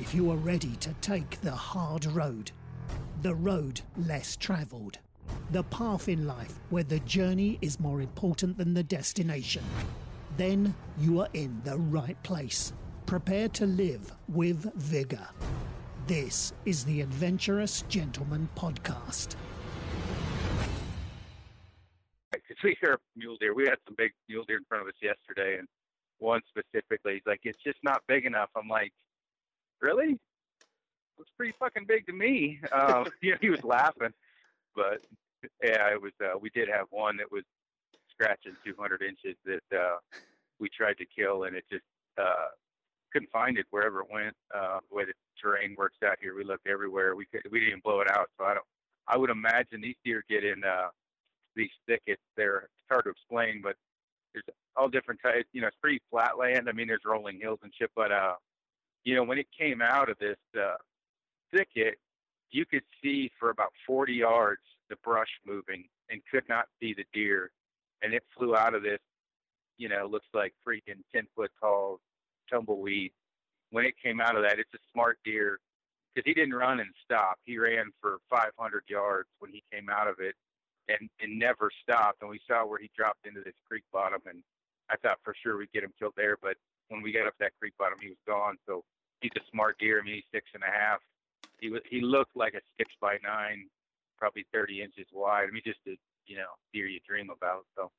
if you are ready to take the hard road, the road less traveled, the path in life where the journey is more important than the destination, then you are in the right place. Prepare to live with vigor. This is the Adventurous Gentlemen Podcast. We hear mule deer. We had some big mule deer in front of us yesterday, and one specifically, he's like, it's just not big enough. I'm like, really? Looks pretty fucking big to me. Um, you know, he was laughing, but yeah, it was. Uh, we did have one that was scratching 200 inches that uh, we tried to kill, and it just uh, couldn't find it wherever it went. Uh, the way the terrain works out here, we looked everywhere. We could, we didn't blow it out, so I don't. I would imagine these deer get in uh, these thickets. They're it's hard to explain, but there's all different types. You know, it's pretty flat land. I mean, there's rolling hills and shit, but uh, you know, when it came out of this uh, thicket, you could see for about 40 yards the brush moving and could not see the deer, and it flew out of this. You know, looks like freaking 10 foot tall tumbleweed. When it came out of that, it's a smart deer because he didn't run and stop. He ran for 500 yards when he came out of it and, and never stopped. And we saw where he dropped into this creek bottom, and I thought for sure we'd get him killed there. But when we got up that creek bottom, he was gone. So he's a smart deer. I mean, he's six and a half. He was he looked like a six by nine, probably 30 inches wide. I mean, just a you know deer you dream about. So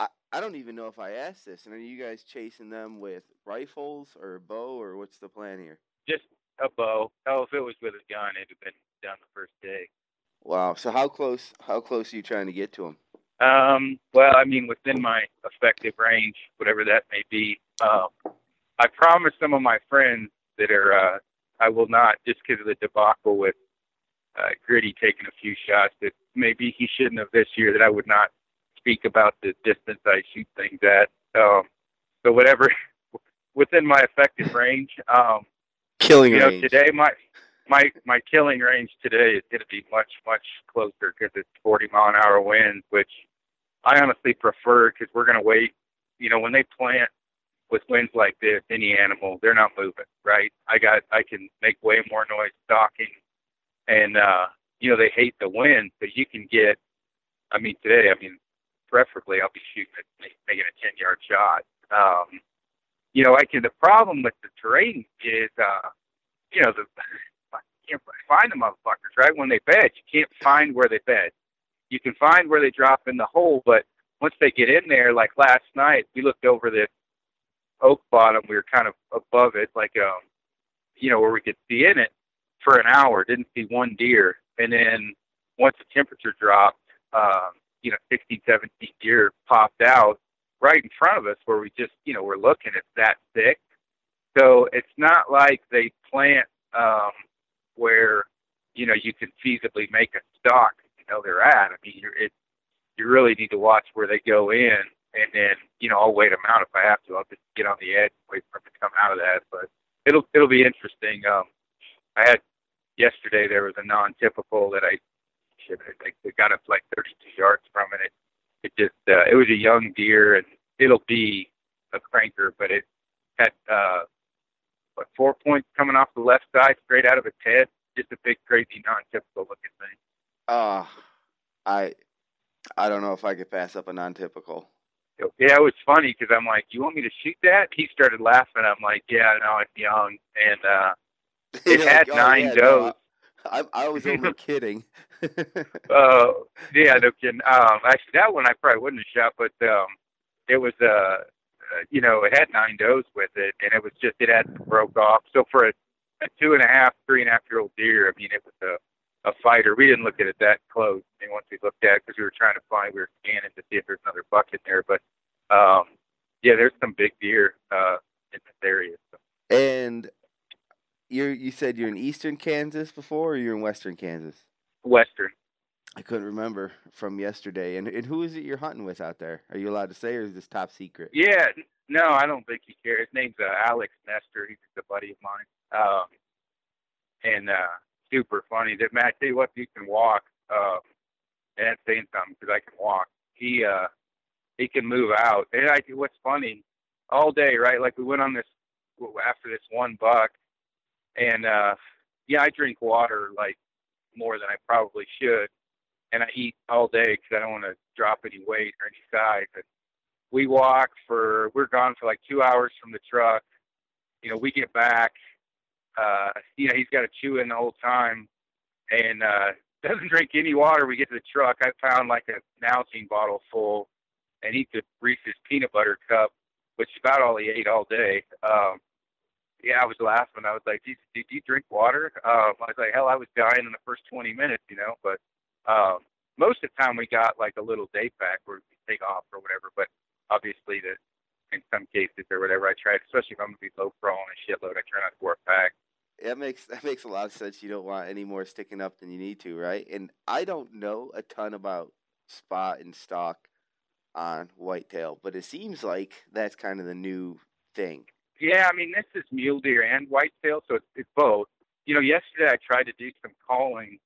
I, I don't even know if I asked this. And are you guys chasing them with rifles or a bow, or what's the plan here? just a bow. Oh, if it was with a gun, it'd have been done the first day. Wow. So how close? How close are you trying to get to them? Um, well, I mean, within my effective range, whatever that may be. Um, I promised some of my friends that are, uh, I will not, just because of the debacle with uh, Gritty taking a few shots that maybe he shouldn't have this year, that I would not speak about the distance I shoot things at. Um, so whatever, within my effective range. Um, Killing you know, range. today my my my killing range today is going to be much much closer because it's 40 mile an hour winds, which I honestly prefer because we're going to wait. You know, when they plant with winds like this, any animal, they're not moving, right? I got I can make way more noise stalking, and uh, you know they hate the wind, so you can get. I mean, today, I mean, preferably I'll be shooting at making a 10 yard shot. Um, you know, I can. The problem with the terrain is, uh, you know, the you can't find the motherfuckers right when they bed. You can't find where they bed. You can find where they drop in the hole, but once they get in there, like last night, we looked over this oak bottom. We were kind of above it, like um, you know, where we could see in it for an hour. Didn't see one deer, and then once the temperature dropped, um, you know, 16, 17 deer popped out right in front of us where we just, you know, we're looking. It's that thick. So it's not like they plant um, where, you know, you can feasibly make a stalk, you know, they're at. I mean, you're, it, you really need to watch where they go in and then, you know, I'll wait them out if I have to. I'll just get on the edge and wait for them to come out of that. But it'll, it'll be interesting. Um, I had yesterday, there was a non-typical that I, shit, I got up like 32 yards from it. It, it just, uh, it was a young deer and it'll be a cranker, but it had, uh, what, four points coming off the left side straight out of its head. Just a big, crazy, non-typical looking thing. Uh, I I don't know if I could pass up a non-typical. Yeah, it was funny because I'm like, "You want me to shoot that?" He started laughing. I'm like, "Yeah, no, it's young," and uh, It had like, "Oh, nine yeah, no, does. I, I was only kidding. uh, yeah, no kidding. Um, actually, that one I probably wouldn't have shot, but um, it was uh, uh, you know, it had nine does with it, and it was just it hadn't broke off. So for a, a two and a half, three and a half year old deer, I mean, it was a a fighter. We didn't look at it that close. I mean, once we looked at it, because we were trying to find, we were scanning to see if there's another buck in there. But um, yeah, there's some big deer uh, in this area. So. and you you said you're in eastern Kansas before, or you're in western Kansas? Western. I couldn't remember from yesterday. And and who is it you're hunting with out there? Are you allowed to say, or is this top secret? Yeah, no, I don't think he cares. His name's uh, Alex Nestor. He's just a buddy of mine. Um, and uh, super funny. That man, I tell you what, you can walk. Um, and that's saying something because I can walk. He uh, he can move out. And I, what's funny, all day, right? Like we went on this after this one buck, And uh, yeah, I drink water like more than I probably should, and I eat all day because I don't want to drop any weight or any size. And we walk for we're gone for like two hours from the truck. You know, we get back. Uh, you know, he's got to chew in the whole time, and uh, doesn't drink any water. We get to the truck. I found like a Nalgene bottle full, and eats a Reese's peanut butter cup, which is about all he ate all day. Um, yeah, I was laughing. I was like, "Did, you drink water?" Um, I was like, "Hell, I was dying in the first 20 minutes, you know." But um, most of the time, we got like a little day pack where we take off or whatever. But obviously, that in some cases or whatever, I try, especially if I'm gonna be low pro on a shitload, I try not to wear a pack. That makes that makes a lot of sense. You don't want any more sticking up than you need to, right? And I don't know a ton about spot and stalk on whitetail, but it seems like that's kind of the new thing. Yeah, I mean this is mule deer and whitetail, so it's, it's both. You know, yesterday I tried to do some calling.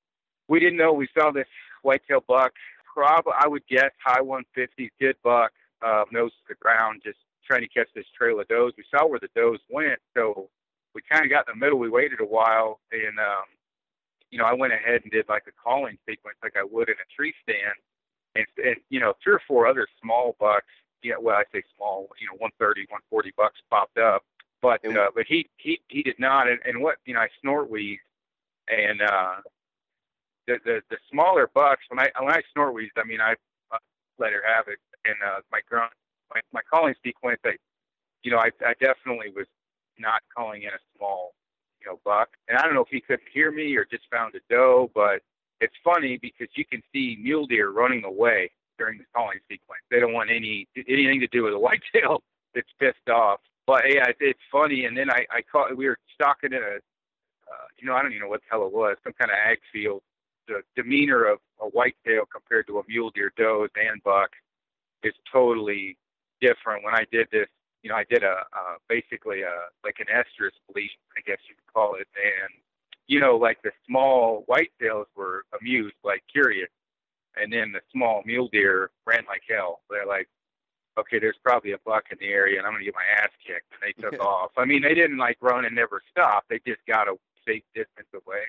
We didn't know we saw this whitetail buck. Probably, I would guess high 150s, good buck, uh, nose to the ground, just trying to catch this trail of does. We saw where the does went, so we kind of got in the middle. We waited a while, and um, you know, I went ahead and did like a calling sequence, like I would in a tree stand, and, and you know, three or four other small bucks. Yeah, well, I say small, you know, 130, 140 bucks popped up, but uh, but he he he did not. And, and what you know, I snort wheeze, and uh, the the the smaller bucks when I when I snort wheeze, I mean I, I let her have it, and uh, my grunt, my my calling sequence, I, you know, I I definitely was not calling in a small, you know, buck. And I don't know if he couldn't hear me or just found a doe, but it's funny because you can see mule deer running away during the calling sequence. They don't want any anything to do with a whitetail that's pissed off. But yeah, it's, it's funny. And then I I caught we were stalking in a, uh, you know, I don't even know what the hell it was, some kind of ag field. The demeanor of a whitetail compared to a mule deer doe and buck is totally different. When I did this you know, I did a uh, basically a like an estrus bleat, I guess you could call it, and you know, like the small whitetails were amused, like curious, and then the small mule deer ran like hell. They're like, okay, there's probably a buck in the area, and I'm gonna get my ass kicked, and they took off. I mean, they didn't like run and never stop. They just got a safe distance away,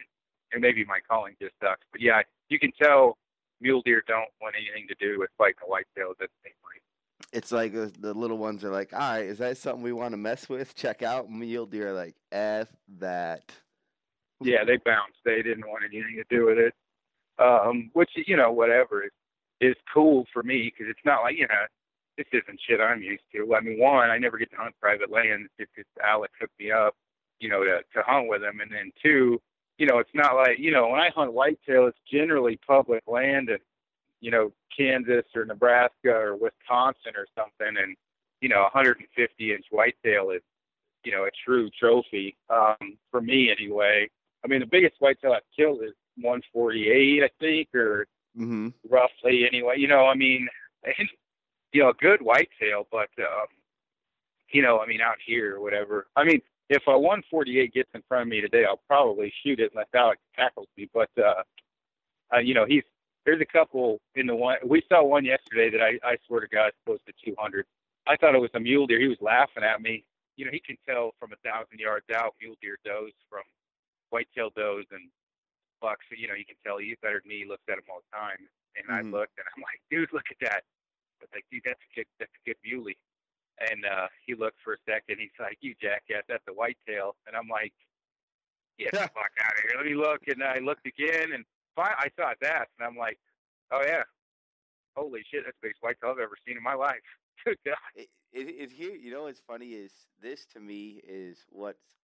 and maybe my calling just sucks, but yeah, you can tell mule deer don't want anything to do with fighting a whitetail. That's like it's like the little ones are like, all right, is that something we want to mess with? Check out mule deer like, f that. Yeah, they bounced. They didn't want anything to do with it. Um, which you know, whatever is is cool for me because it's not like you know, this isn't shit I'm used to. I mean, one, I never get to hunt private land because Alex hooked me up, you know, to to hunt with him, and then two, you know, it's not like you know, when I hunt whitetail, it's generally public land and you know, Kansas or Nebraska or Wisconsin or something, and you know, 150 inch whitetail is, you know, a true trophy um, for me anyway. I mean, the biggest whitetail I've killed is 148, I think, or mm-hmm. roughly anyway. You know, I mean, you know, a good whitetail, but um, you know, I mean, out here or whatever. I mean, if a 148 gets in front of me today, I'll probably shoot it unless Alex tackles me. But uh, uh, you know, he's there's a couple in the one. We saw one yesterday that I, I swear to God, is close to 200. I thought it was a mule deer. He was laughing at me. You know, he can tell from a thousand yards out mule deer does from whitetail does and bucks. You know, you can tell he's better than me. He looks at them all the time. And mm-hmm. I looked and I'm like, dude, look at that. I was like, dude, that's a good, that's a good muley. And uh, he looked for a second. He's like, you jackass, that's a whitetail. And I'm like, get the fuck out of here. Let me look. And I looked again and I saw that, and I'm like, oh yeah, holy shit, that's the biggest white tail I've ever seen in my life. Good God. It, it, it here, you know, what's funny is this to me is what's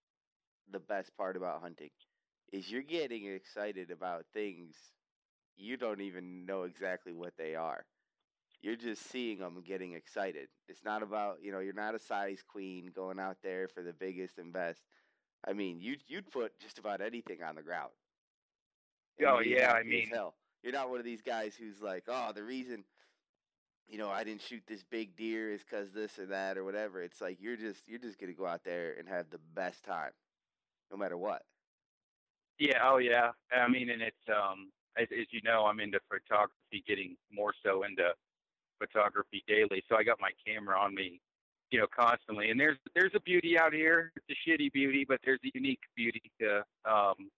the best part about hunting is you're getting excited about things you don't even know exactly what they are. You're just seeing them and getting excited. It's not about, you know, you're not a size queen going out there for the biggest and best. I mean, you you'd put just about anything on the ground. Oh yeah, I mean, hell. You're not one of these guys who's like, oh, the reason, you know, I didn't shoot this big deer is because this or that or whatever. It's like you're just you're just gonna go out there and have the best time, no matter what. Yeah. Oh yeah. I mean, and it's um, as, as you know, I'm into photography, getting more so into photography daily. So I got my camera on me you know, constantly. And there's there's a beauty out here, it's a shitty beauty, but there's a unique beauty to um,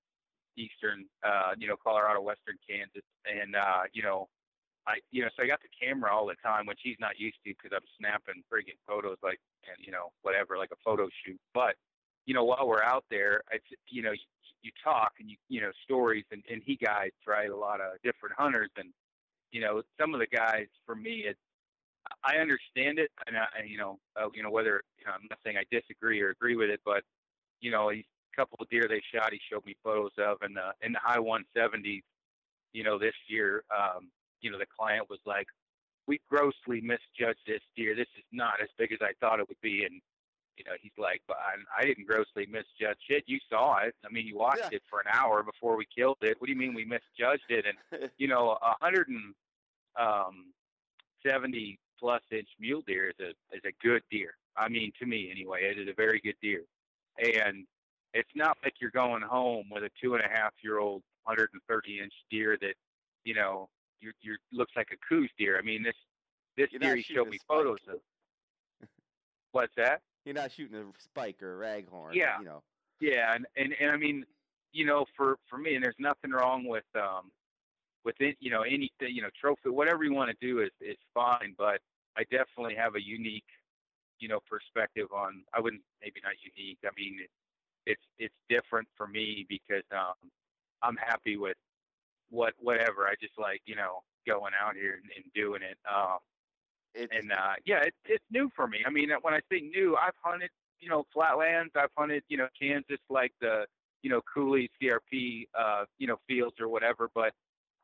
eastern, uh, you know, Colorado, western Kansas, and uh, you know, I you know, so I got the camera all the time, which he's not used to because I'm snapping friggin' photos like, and you know, whatever, like a photo shoot. But you know, while we're out there, it's you know, you, you talk and you you know stories, and and he guides right a lot of different hunters, and you know, some of the guys for me, it's I understand it, and I, you know, uh, you know whether you know, I'm not saying I disagree or agree with it, but you know, these couple of deer they shot, he showed me photos of, in the in the high 170s. You know, this year, um, you know, the client was like, "We grossly misjudged this deer. This is not as big as I thought it would be." And you know, he's like, "But I, I didn't grossly misjudge it. You saw it. I mean, you watched Yeah. it for an hour before we killed it. What do you mean we misjudged it?" And you know, a hundred and um, seventy plus inch mule deer is a is a good deer. I mean, to me anyway, it is a very good deer, and it's not like you're going home with a two and a half year old 130 inch deer that you know you you looks like a Coues deer. I mean, this this You're deer he showed me photos of. What's that? You're not shooting a spike or a raghorn. Yeah. You know. Yeah, and, and and I mean, you know, for for me, and there's nothing wrong with um with it, you know, anything, you know, trophy, whatever you want to do is is fine. But I definitely have a unique, you know, perspective on. I wouldn't maybe not unique. I mean, it, it's it's different for me because um I'm happy with what whatever. I just like you know going out here and, and doing it. Um, It's and uh, yeah, it's it's new for me. I mean, when I say new, I've hunted you know flatlands. I've hunted you know Kansas, like the you know Cooley CRP uh, you know fields or whatever. But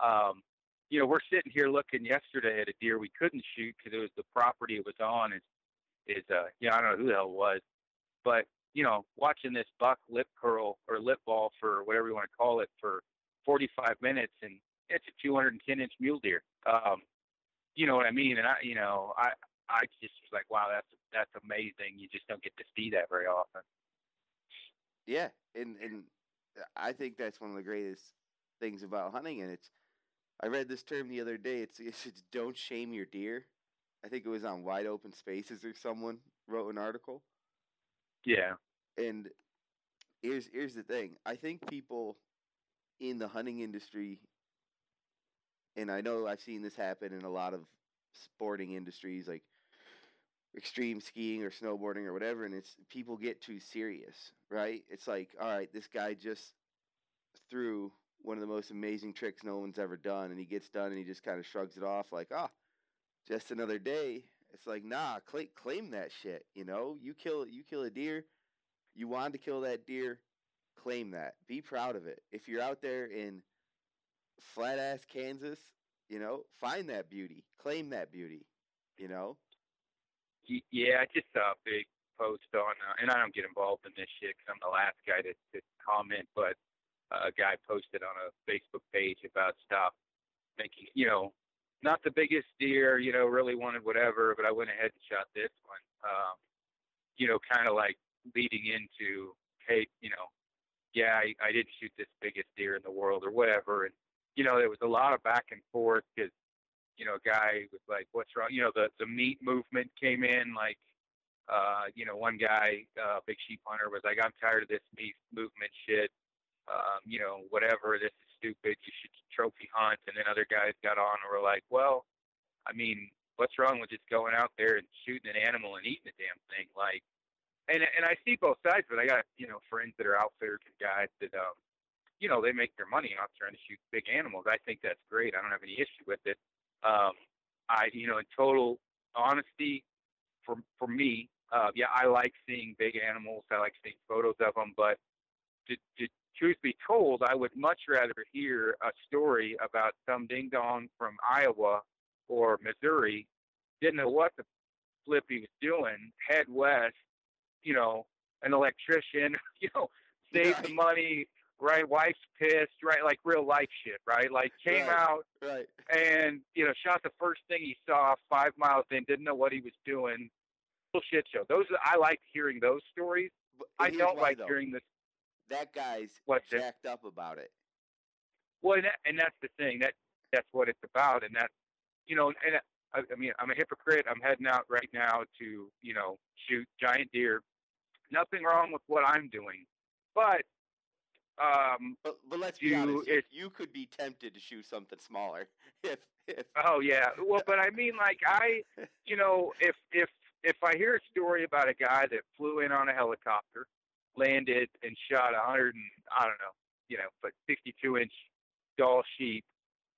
um, you know, we're sitting here looking yesterday at a deer we couldn't shoot because it was the property it was on. Is is uh, yeah, I don't know who the hell it was, but you know, watching this buck lip curl or lip ball for whatever you want to call it for 45 minutes, and it's a 210 inch mule deer. Um, you know what I mean? And I, you know, I, I just was like, wow, that's that's amazing. You just don't get to see that very often. Yeah, and and I think that's one of the greatest things about hunting. And it's I read this term the other day. It's it's, it's don't shame your deer. I think it was on Wide Open Spaces or someone wrote an article. Yeah, And here's here's the thing. I think people in the hunting industry, and I know I've seen this happen in a lot of sporting industries like extreme skiing or snowboarding or whatever, and it's people get too serious, right? It's like, all right, this guy just threw one of the most amazing tricks no one's ever done, and he gets done and he just kind of shrugs it off like, ah, just another day. It's like, nah, cla claim that shit. You know, you kill you kill a deer, you wanted to kill that deer, claim that. Be proud of it. If you're out there in flat ass Kansas, you know, find that beauty, claim that beauty. You know, yeah. I just saw a big post on, uh, and I don't get involved in this shit because I'm the last guy to, to comment, but uh, a guy posted on a Facebook page about stop making, you know, not the biggest deer, you know, really wanted whatever, but I went ahead and shot this one. Um, you know, kind of like leading into, hey, you know, yeah, I, I didn't shoot this biggest deer in the world or whatever. And, you know, there was a lot of back and forth because, you know, a guy was like, what's wrong? You know, the, the meat movement came in like, uh, you know, one guy, uh, big sheep hunter was like, I'm tired of this meat movement shit. Um, you know, whatever, this is stupid. You should trophy hunt. And then other guys got on and were like, well, I mean, what's wrong with just going out there and shooting an animal and eating the damn thing? Like, and and I see both sides, but I got you know friends that are outfitters and guys that um, you know, they make their money off trying to shoot big animals. I think that's great. I don't have any issue with it. Um, I you know, in total honesty, for for me, uh, yeah, I like seeing big animals. I like seeing photos of them, but to, to truth be told, I would much rather hear a story about some ding dong from Iowa or Missouri didn't know what the flip he was doing, head west, you know, an electrician, you know, save the money, right? Wife's pissed, right? Like real life shit, right? Like came Right. out right? and, you know, shot the first thing he saw five miles in, didn't know what he was doing. Bullshit show. Those I like hearing those stories. But I don't like though. hearing this that guy's What's it? jacked up about it. Well, and, that, and that's the thing that that's what it's about, and that you know, and I, I mean, I'm a hypocrite. I'm heading out right now to, you know, shoot giant deer. Nothing wrong with what I'm doing, but um, but but let's be you- honest. it- you could be tempted to shoot something smaller if if Oh yeah. Well, but I mean, like I, you know, if if if I hear a story about a guy that flew in on a helicopter, landed and shot a hundred and I don't know, you know, but sixty-two inch Dall sheep,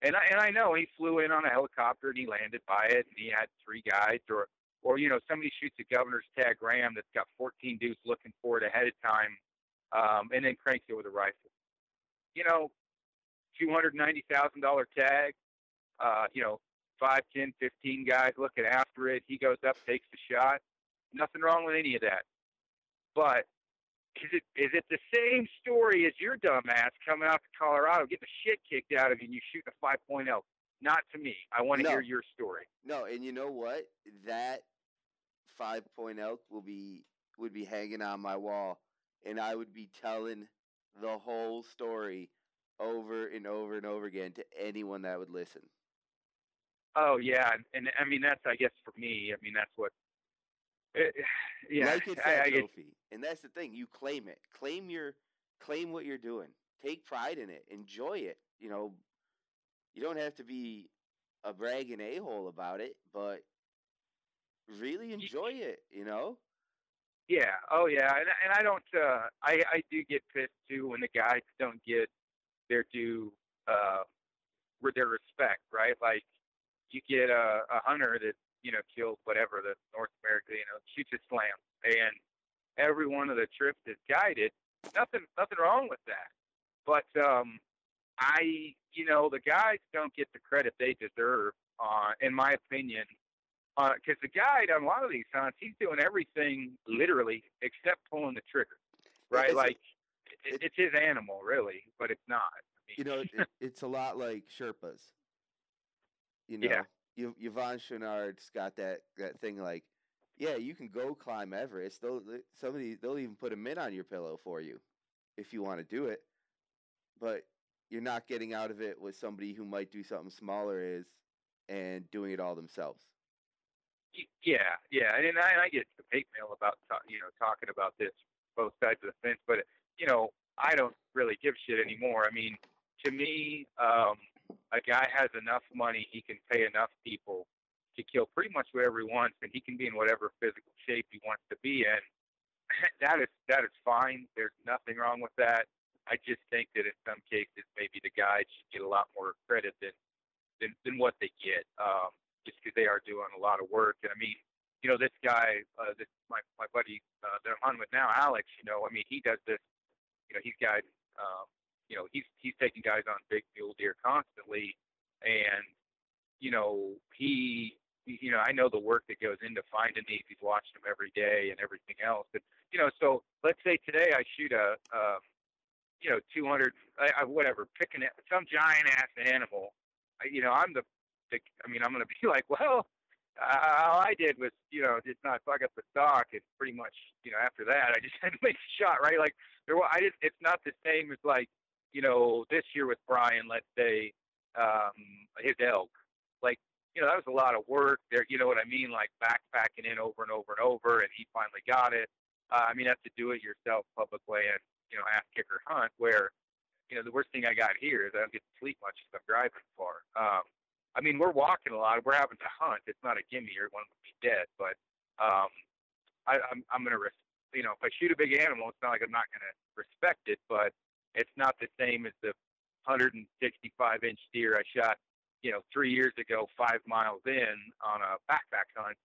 and I and I know he flew in on a helicopter and he landed by it and he had three guys, or or you know somebody shoots a governor's tag ram that's got fourteen dudes looking for it ahead of time, um, and then cranks it with a rifle. You know, two hundred ninety thousand dollar tag uh, you know, five, ten, fifteen guys looking after it. He goes up, takes the shot. Nothing wrong with any of that. But is it is it the same story as your dumbass coming out to Colorado, getting the shit kicked out of you, and you shooting a 5.0? Not to me. I want to No. hear your story. no, and you know what? That five point elk will be would be hanging on my wall, and I would be telling the whole story over and over and over again to anyone that would listen. Oh yeah, and, I mean that's I guess for me. I mean that's what. eh, yeah, like it's I, I trophy, and that's the thing. You claim it. Claim your, claim what you're doing. Take pride in it. Enjoy it. You know, you don't have to be a bragging a hole about it, but really enjoy it. You know. Yeah. Oh, yeah. And and I don't. Uh, I I do get pissed too when the guys don't get their due, uh, with their respect. Right. Like you get a a hunter that you know kills whatever the North America, you know, shoots a slam, and every one of the trips is guided. Nothing nothing wrong with that. But um, I you know the guys don't get the credit they deserve. Uh, in my opinion, Uh, because the guide on a lot of these hunts, he's doing everything literally except pulling the trigger, right? it's like it, it- it's his animal, really, but it's not. I You know, it, it's a lot like Sherpas. You know, Yeah. you Yvon Chouinard's got that that thing like, yeah, you can go climb Everest. They'll somebody they'll even put a mitt on your pillow for you if you want to do it, but you're not getting out of it with somebody who might do something smaller is and doing it all themselves. Yeah, yeah, and, I, and I get the hate mail about you know talking about this both sides of the fence, but you know I don't really give shit anymore. I mean, to me, um, a guy has enough money, he can pay enough people to kill pretty much whatever he wants, and he can be in whatever physical shape he wants to be in. that is that is fine. There's nothing wrong with that. I just think that in some cases maybe the guys should get a lot more credit than than, than what they get. Um, just because they are doing a lot of work. And I mean, you know, this guy, uh, this my my buddy uh, that I'm on with now, Alex. You know, I mean, he does this. You know, he's got, um, you know, he's he's taking guys on big mule deer constantly, and you know, he, you know, I know the work that goes into finding these. He's watched them every day and everything else. And you know, so let's say today I shoot a, um, you know, 200, I, I, whatever, picking some giant ass animal. I, you know, I'm the I mean, I'm going to be like, well, uh, all I did was, you know, just not fuck up the stalk. And pretty much, you know, after that, I just had to make a shot, right? Like, there, wa- I just, it's not the same as like, you know, this year with Brian, let's say, um, his elk. Like, you know, that was a lot of work there. You know what I mean? Like backpacking in over and over and over, and he finally got it. Uh, I mean, that's to do-it-yourself public land, you know, ass kicker hunt where, you know, the worst thing I got here is I don't get to sleep much because I'm driving far. Um, I mean, we're walking a lot. We're having to hunt. It's not a gimme or one would be dead. But um, I, I'm I'm gonna res- you know if I shoot a big animal, it's not like I'm not gonna respect it. But it's not the same as the 165 inch deer I shot you know three years ago, five miles in on a backpack hunt.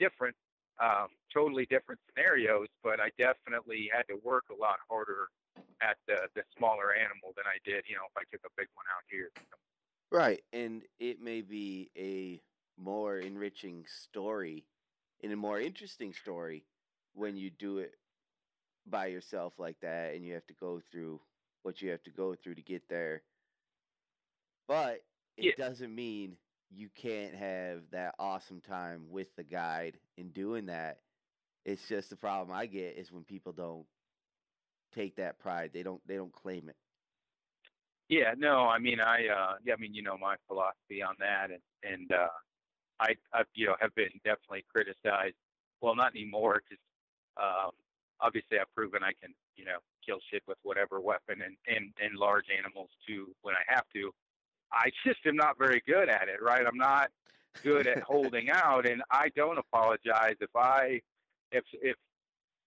Different, um, totally different scenarios. But I definitely had to work a lot harder at the the smaller animal than I did. You know, if I took a big one out here. Right, and it may be a more enriching story and a more interesting story when you do it by yourself like that and you have to go through what you have to go through to get there. But it Yeah. doesn't mean you can't have that awesome time with the guide in doing that. It's just the problem I get is when people don't take that pride. They don't they don't claim it. Yeah, no, I mean, I, uh, yeah, I mean, you know, my philosophy on that, and and uh, I, I you know have been definitely criticized. Well, not anymore because um, obviously I've proven I can you know kill shit with whatever weapon and and and large animals too when I have to. I just am not very good at it, right? I'm not good at holding out, and I don't apologize if I if if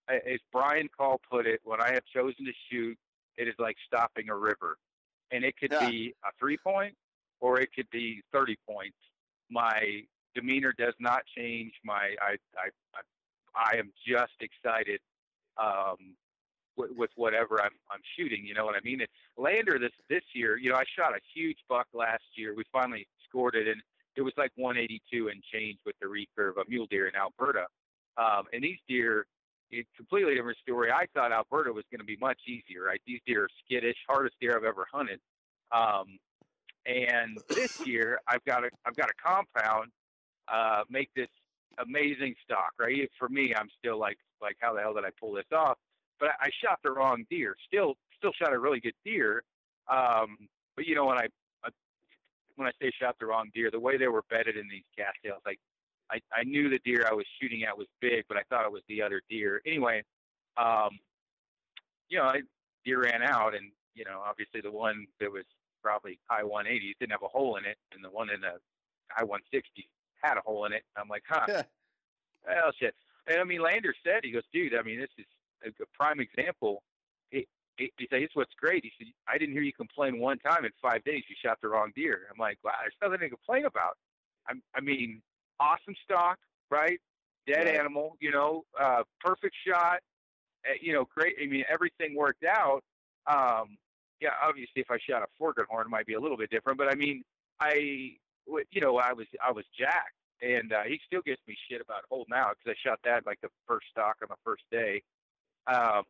as Brian Call put it, when I have chosen to shoot, it is like stopping a river, and it could yeah. be a three point or it could be thirty points. My demeanor does not change. My I I I, I am just excited um, with, with whatever I'm I'm shooting. You know what I mean? It, Lander this this year, you know, I shot a huge buck last year. We finally scored it, and it was like 182 and change with the recurve, of a mule deer in Alberta. Um, and these deer, it's completely different story. I thought Alberta was going to be much easier, right? These deer are skittish, hardest deer I've ever hunted. Um, and this year, I've got a I've got a compound uh, make this amazing stalk, right? For me, I'm still like like how the hell did I pull this off? But I, I shot the wrong deer. Still still shot a really good deer. Um, but you know when I uh, when I say shot the wrong deer, the way they were bedded in these cattails, like I, I knew the deer I was shooting at was big, but I thought it was the other deer. Anyway, um, you know, I, deer ran out, and you know, obviously the one that was probably high 180s didn't have a hole in it, and the one in the high 160s had a hole in it. I'm like, huh, well, shit. And I mean, Lander said, he goes, dude, I mean, this is a, a prime example. He, he, he said, "It's what's great." He said, "I didn't hear you complain one time in five days. You shot the wrong deer." I'm like, "Wow, there's nothing to complain about." I'm, I mean, awesome stalk, right? Dead animal, you know, uh, perfect shot, uh, you know, great. I mean, everything worked out. Um, yeah, obviously, if I shot a forked horn, it might be a little bit different. But I mean, I, you know, I was I was jacked, and uh, he still gives me shit about holding out because I shot that like the first stalk on the first day. Um,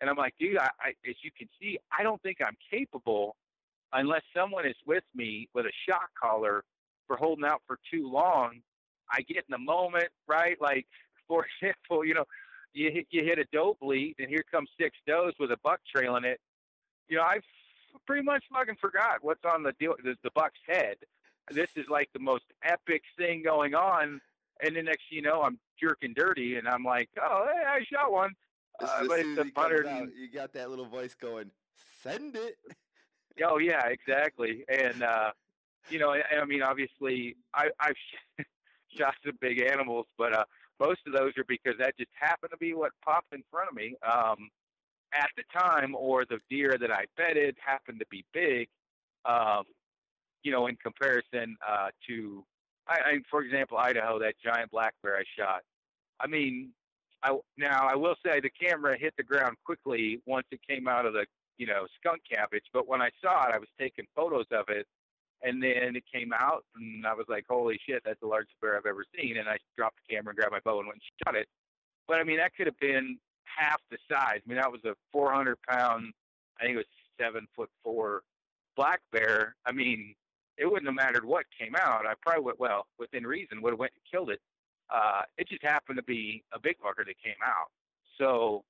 and I'm like, dude, I, I, as you can see, I don't think I'm capable unless someone is with me with a shock collar for holding out for too long. I get in the moment, right? Like, for example, you know, you hit, you hit a doe bleat, and here comes six does with a buck trailing it. You know, I've pretty much fucking forgot what's on the deal, the, the buck's head. This is like the most epic thing going on, and the next you know, I'm jerking dirty, and I'm like, oh, hey, I shot one. Uh, but it's a hundred. You got that little voice going. Send it. oh yeah, exactly. And uh, you know, I, I mean, obviously, I, I've shot some big animals, but uh, most of those are because that just happened to be what popped in front of me um, at the time, or the deer that I bedded happened to be big. Um, you know, in comparison uh, to, I, I, for example, Idaho, that giant black bear I shot. I mean, I now I will say the camera hit the ground quickly once it came out of the you know skunk cabbage, but when I saw it, I was taking photos of it, and then it came out, and I was like, holy shit, that's the largest bear I've ever seen, and I dropped the camera and grabbed my bow and went and shot it. But I mean, that could have been half the size. I mean, that was a 400 pound, I think it was seven foot four black bear. I mean, it wouldn't have mattered what came out. I probably would, well, within reason, would have went and killed it. Uh, it just happened to be a big fucker that came out. So,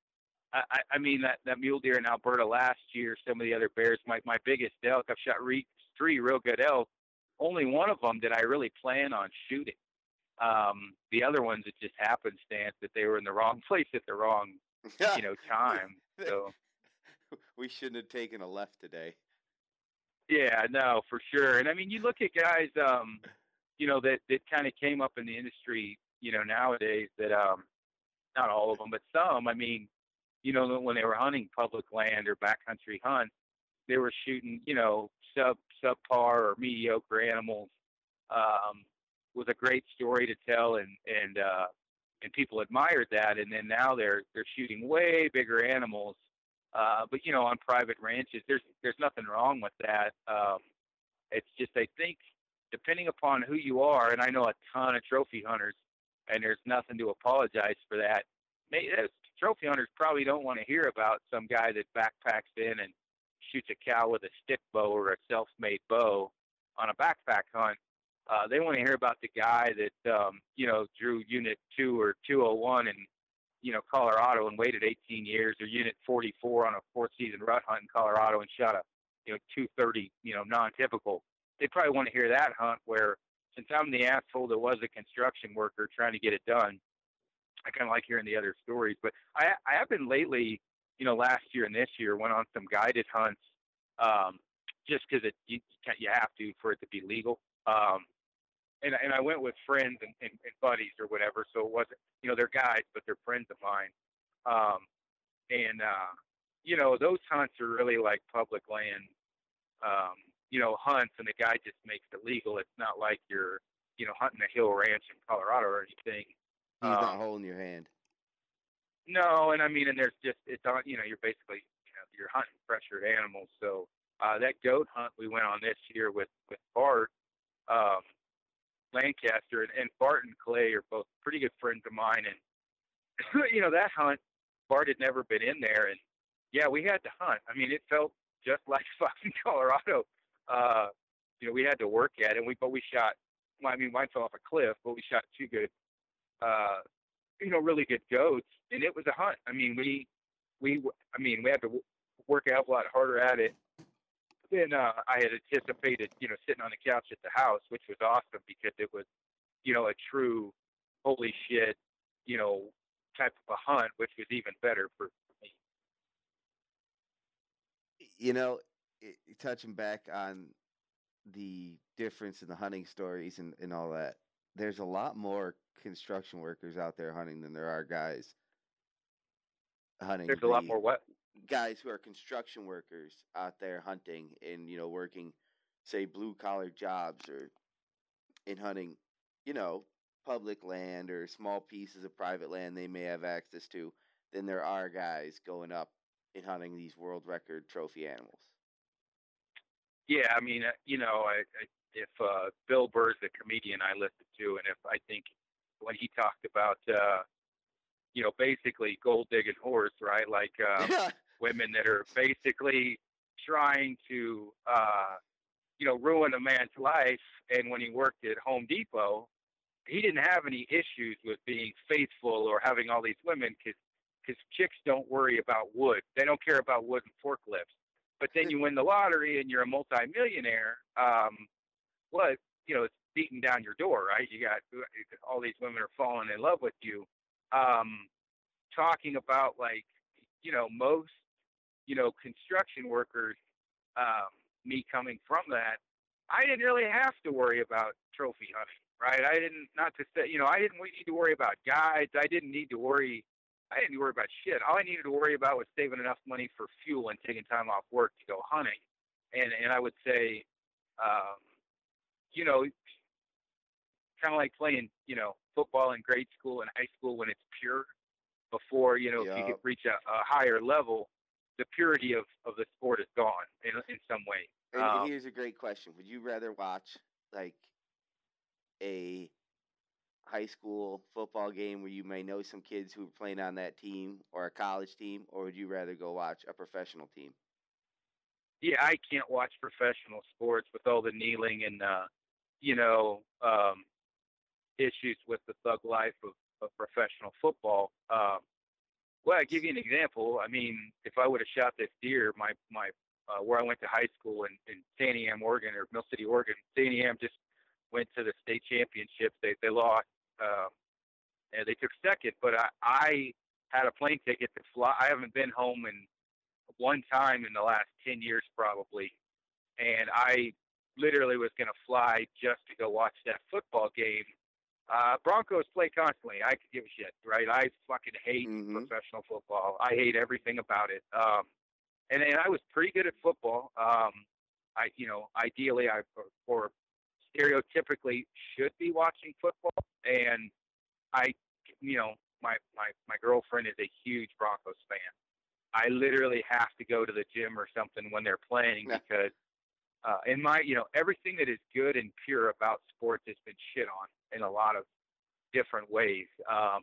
I, I mean, that, that mule deer in Alberta last year, some of the other bears, my, my biggest elk, I've shot re- three real good elk. Only one of them did I really plan on shooting. Um, the other ones, it just happenstance that they were in the wrong place at the wrong, you know, time. So we shouldn't have taken a left today. Yeah, no, for sure. And I mean, you look at guys, um, you know, that that kind of came up in the industry you know, nowadays that um, not all of them, but some. I mean, you know, when they were hunting public land or backcountry hunt, they were shooting, you know, sub subpar or mediocre animals um, with a great story to tell, and and uh, and people admired that. And then now they're they're shooting way bigger animals, uh, but you know, on private ranches. There's there's nothing wrong with that. Um, it's just I think depending upon who you are, and I know a ton of trophy hunters and there's nothing to apologize for that. Maybe, trophy hunters probably don't want to hear about some guy that backpacks in and shoots a cow with a stick bow or a self-made bow on a backpack hunt. Uh, they want to hear about the guy that um, you know drew Unit Two or 201 in you know Colorado and waited 18 years, or Unit 44 on a four-season rut hunt in Colorado and shot a you know 230 you know non-typical. They probably want to hear that hunt where since I'm the asshole that was a construction worker trying to get it done, I kind of like hearing the other stories. But I I have been lately, you know, last year and this year went on some guided hunts, um, just because it you you have to for it to be legal. Um, and and I went with friends and, and, and buddies or whatever, so it wasn't you know they're guys, but they're friends of mine. Um, and uh, you know those hunts are really like public land, um, you know hunts, and the guy just makes it legal. It's not like you're you know hunting a hill ranch in Colorado or anything. He's um, not holding your hand. No, and I mean, and there's just it's on. You know, you're basically you know you're hunting pressured animals. So uh, that goat hunt we went on this year with with Bart um, Lancaster and, and Bart and Clay are both pretty good friends of mine, and you know that hunt Bart had never been in there, and yeah, we had to hunt. I mean, it felt just like fucking Colorado. Uh, you know, we had to work at it, and we but we shot. I mean, mine fell off a cliff, but we shot two good, uh, you know, really good goats, and it was a hunt. I mean, we, we, I mean, we had to work of a lot harder at it than uh, I had anticipated. You know, sitting on the couch at the house, which was awesome because it was, you know, a true, holy shit, you know, type of a hunt, which was even better for, me. You know, it, touching back on the difference in the hunting stories and, and all that, there's a lot more construction workers out there hunting than there are guys hunting. There's the, a lot more what? Guys who are construction workers out there hunting and, you know, working, say, blue collar jobs or in hunting, you know, public land or small pieces of private land they may have access to than there are guys going up and hunting these world record trophy animals. Yeah, I mean, uh, you know, I, I, if uh, Bill Burr's the comedian I listen to, and if I think when he talked about, uh, you know, basically gold digging horse, right? Like uh, women that are basically trying to, uh, you know, ruin a man's life. And when he worked at Home Depot, he didn't have any issues with being faithful or having all these women because because chicks don't worry about wood. They don't care about wood and forklifts. But then you win the lottery and you're a multimillionaire. Um, what you know, it's beating down your door, right? You got all these women are falling in love with you. Um, talking about like, you know, most, you know, construction workers. Um, me coming from that, I didn't really have to worry about trophy hunting right? I didn't not to say you know I didn't need to worry about guides. I didn't need to worry. I didn't worry about shit. All I needed to worry about was saving enough money for fuel and taking time off work to go hunting. And and I would say, um, you know, kind of like playing you know football in grade school and high school when it's pure. Before you know, if you could reach a, a higher level, the purity of, of the sport is gone in in some way. And um, here's a great question: Would you rather watch like a high school football game where you may know some kids who are playing on that team or a college team, or would you rather go watch a professional team? Yeah, I can't watch professional sports with all the kneeling and uh, you know um, issues with the thug life of, of professional football. Um, well, I give you an example. I mean, if I would have shot this deer, my my uh, where I went to high school in, in Santiam, Oregon, or Mill City, Oregon, Santiam just went to the state championship. They they lost, um, and they took second. But I, I had a plane ticket to fly. I haven't been home in one time in the last ten years probably, and I literally was going to fly just to go watch that football game. Uh, Broncos play constantly. I could give a shit, right? I fucking hate mm-hmm. professional football. I hate everything about it. Um, and and I was pretty good at football. Um, I you know ideally I or stereotypically should be watching football, and I, you know, my my my girlfriend is a huge Broncos fan. I literally have to go to the gym or something when they're playing yeah. because, uh, in my, you know, everything that is good and pure about sports has been shit on in a lot of different ways. Um,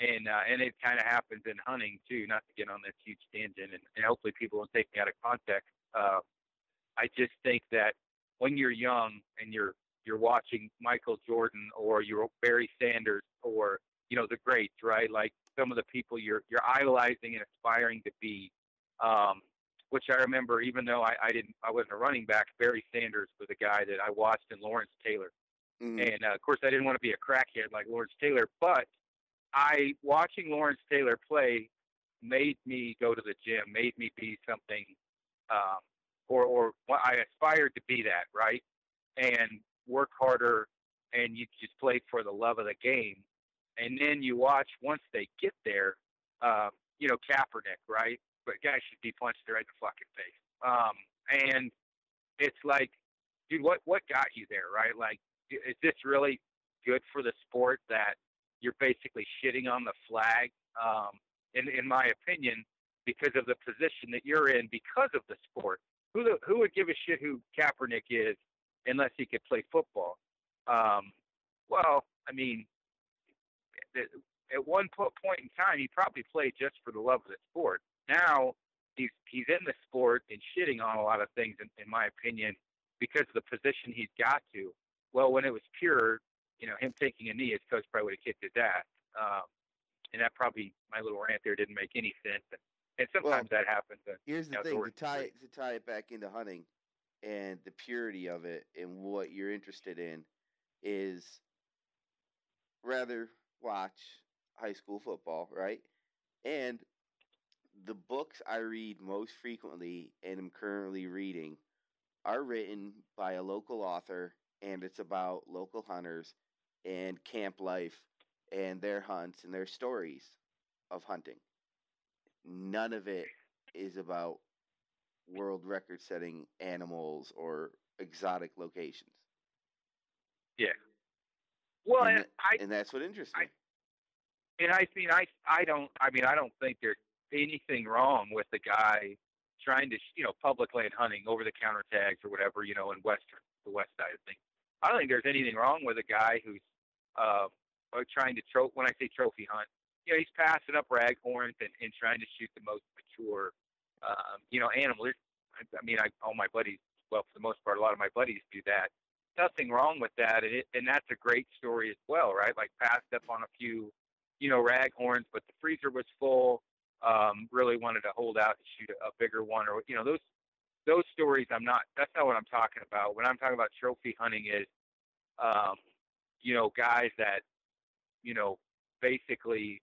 and uh, and it kind of happens in hunting too. Not to get on this huge tangent, and, and hopefully people won't take me out of context. Uh, I just think that when you're young and you're you're watching Michael Jordan or you're Barry Sanders or you know the greats, right? Like some of the people you're you're idolizing and aspiring to be. Um, which I remember, even though I, I didn't, I wasn't a running back. Barry Sanders was a guy that I watched, and Lawrence Taylor. Mhm. and uh, of course I didn't want to be a crackhead like Lawrence Taylor, but I watching Lawrence Taylor play made me go to the gym, made me be something, um, or or I aspired to be that right, and work harder, and you just play for the love of the game, and then you watch once they get there, um, you know Kaepernick right, but guys should be punched right in the fucking face, um, and it's like, dude, what what got you there, right? Like is this really good for the sport that you're basically shitting on the flag? Um, in in my opinion, because of the position that you're in, because of the sport. Who the, who would give a shit who Kaepernick is unless he could play football? Um, well, I mean, at, one po- point in time, he probably played just for the love of the sport. Now he's he's in the sport and shitting on a lot of things, in, in my opinion, because of the position he's got to. Well, when it was pure, you know, him taking a knee, his coach probably would have kicked his ass. Um, and that probably my little rant there didn't make any sense. And, and sometimes that happens. And, Here's the thing to tie it, to tie it back into hunting and the purity of it and what you're interested in is rather watch high school football, right? And the books I read most frequently and am currently reading are written by a local author and it's about local hunters and camp life and their hunts and their stories of hunting. None of it is about world record setting animals or exotic locations. Yeah. Well, and, and I and that's what interests I- me. and I mean, I I don't. I mean, I don't think there's anything wrong with the guy trying to, you know, public land hunting, over the counter tags or whatever, you know, in western the west side of things. I don't think there's anything wrong with a guy who's uh, uh, trying to tro- when I say trophy hunt, you know, he's passing up raghorns and, and trying to shoot the most mature, um, you know, animal. I, mean, I all my buddies, well, for the most part, a lot of my buddies do that. Nothing wrong with that, and it, and that's a great story as well, right? Like passed up on a few, you know, raghorns, but the freezer was full. Um, really wanted to hold out and shoot a bigger one, or you know, those those stories. I'm not. That's not what I'm talking about. When I'm talking about trophy hunting, is um, you know, guys that you know basically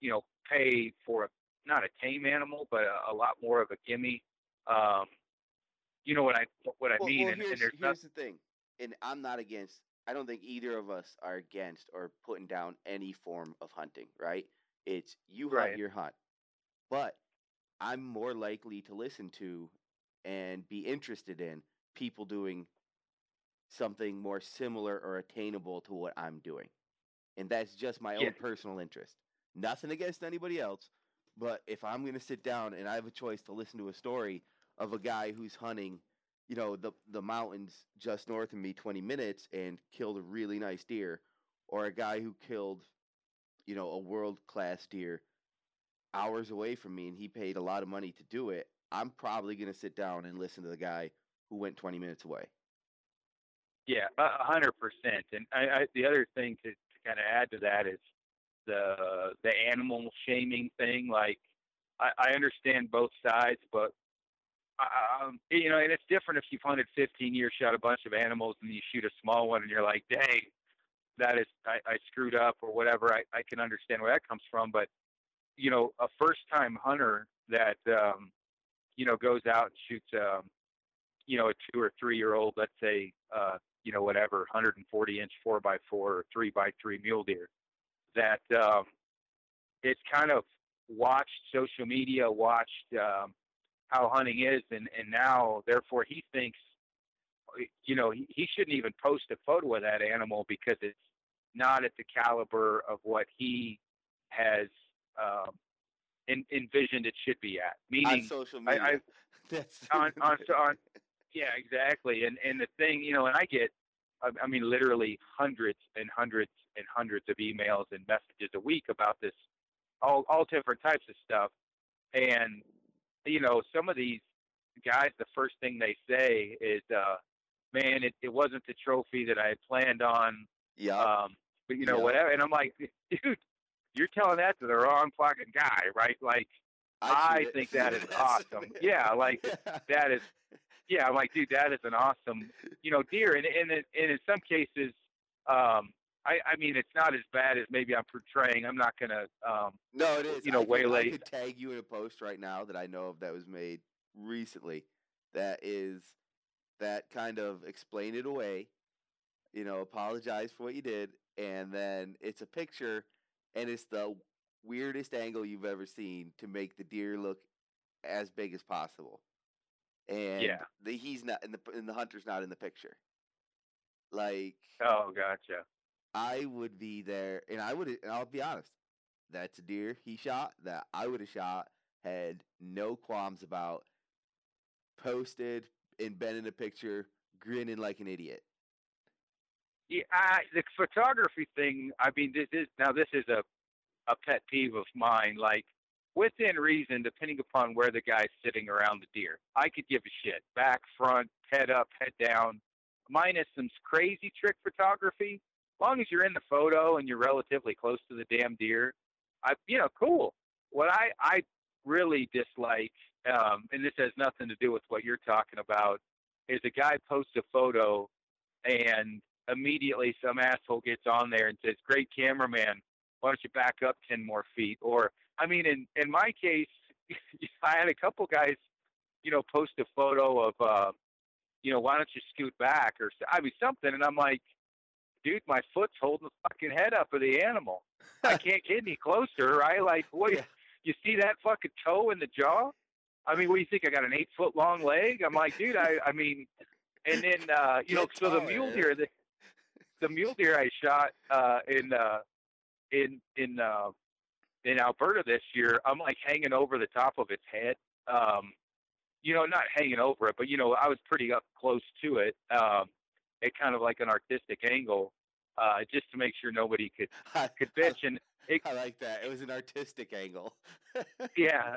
you know pay for a, not a tame animal, but a, a lot more of a gimme. Um, you know what I what I well, mean, well, and, here's, and there's here's not, the thing, and I'm not against. I don't think either of us are against or putting down any form of hunting. Right? It's you hunt Right. your hunt, but I'm more likely to listen to and be interested in people doing something more similar or attainable to what I'm doing, and that's just my Yeah. own personal interest. Nothing against anybody else, but if I'm going to sit down and I have a choice to listen to a story of a guy who's hunting, you know, the the mountains just north of me 20 minutes and killed a really nice deer, or a guy who killed, you know, a world class deer hours away from me and he paid a lot of money to do it, I'm probably going to sit down and listen to the guy who went 20 minutes away. Yeah, a hundred percent. And I, I, the other thing to, to kind of add to that is the the animal shaming thing. Like, I, I understand both sides, but um, you know, and it's different if you've hunted 15 years, shot a bunch of animals, and you shoot a small one, and you're like, dang, that is I, I screwed up or whatever. I, I can understand where that comes from, but you know, a first time hunter that um, you know goes out and shoots um, you know, a two or three year old, let's say, uh, you know, whatever, 140 inch four by four or three by three mule deer, that um, it's kind of watched social media, watched um, how hunting is, and and now therefore he thinks, you know, he, he shouldn't even post a photo of that animal because it's not at the caliber of what he has um, en- envisioned it should be at. Meaning, on social media. I- That's on on on yeah exactly and and the thing you know and i get I, I mean literally hundreds and hundreds and hundreds of emails and messages a week about this all all different types of stuff and you know some of these guys the first thing they say is uh man it, it wasn't the trophy that i had planned on yeah. um but you know Yeah. whatever and i'm like dude you're telling that to the wrong fucking guy right like I it. think that is awesome. Yeah, like, that is yeah, I'm like, dude, that is an awesome, you know, deer. And and, and in some cases, Um, I, I mean, it's not as bad as maybe I'm portraying. I'm not gonna. Um, No, it is. you know, I could, I could tag you in a post right now that I know of that was made recently. That is that kind of explain it away. You know, apologize for what you did, and then it's a picture, and it's the weirdest angle you've ever seen to make the deer look as big as possible. And Yeah. the, he's not, and the and the hunter's not in the picture. Like oh, gotcha. I would be there, and I would. And I'll be honest, that's a deer he shot that I would have shot. Had no qualms about. Posted and been in a picture, grinning like an idiot. Yeah, I, the photography thing. I mean, this is now this is a a pet peeve of mine. Like within reason, depending upon where the guy's sitting around the deer, I could give a shit. Back, front, head up, head down. Minus some crazy trick photography. As long as you're in the photo and you're relatively close to the damn deer, I you know cool. What I I really dislike, um, and this has nothing to do with what you're talking about, is a guy posts a photo and immediately some asshole gets on there and says, "Great cameraman, why don't you back up ten more feet?" Or, I mean, in in my case, I had a couple guys, you know, post a photo of, uh, you know, why don't you scoot back or I mean something, and I'm like, dude, my foot's holding the fucking head up of the animal. I can't get any closer, right? Like, what? Yeah. You see that fucking toe in the jaw? I mean, what do you think? I got an eight foot long leg? I'm like, dude, I, I mean, and then, uh, you know, so the mule deer, the, the mule deer I shot, uh, in, uh, in, in, uh, in Alberta this year, I'm like hanging over the top of its head. Um, you know, not hanging over it, but you know, I was pretty up close to it, um, at kind of like an artistic angle, uh, just to make sure nobody could, could bitch. And it, I like that. It was an artistic angle. yeah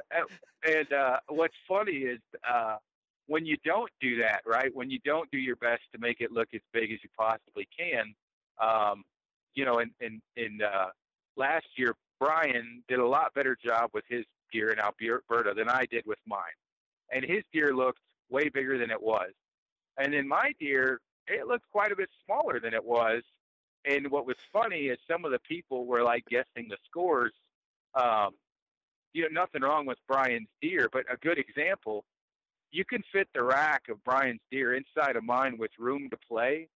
and uh what's funny is uh when you don't do that right when you don't do your best to make it look as big as you possibly can um you know in in in uh last year brian did a lot better job with his deer in alberta than i did with mine. And his deer looked way bigger than it was. And then my deer it looked quite a bit smaller than it was. And what was funny is some of the people were like guessing the scores. Um you know, nothing wrong with Brian's deer, but a good example, you can fit the rack of Brian's deer inside of mine with room to play,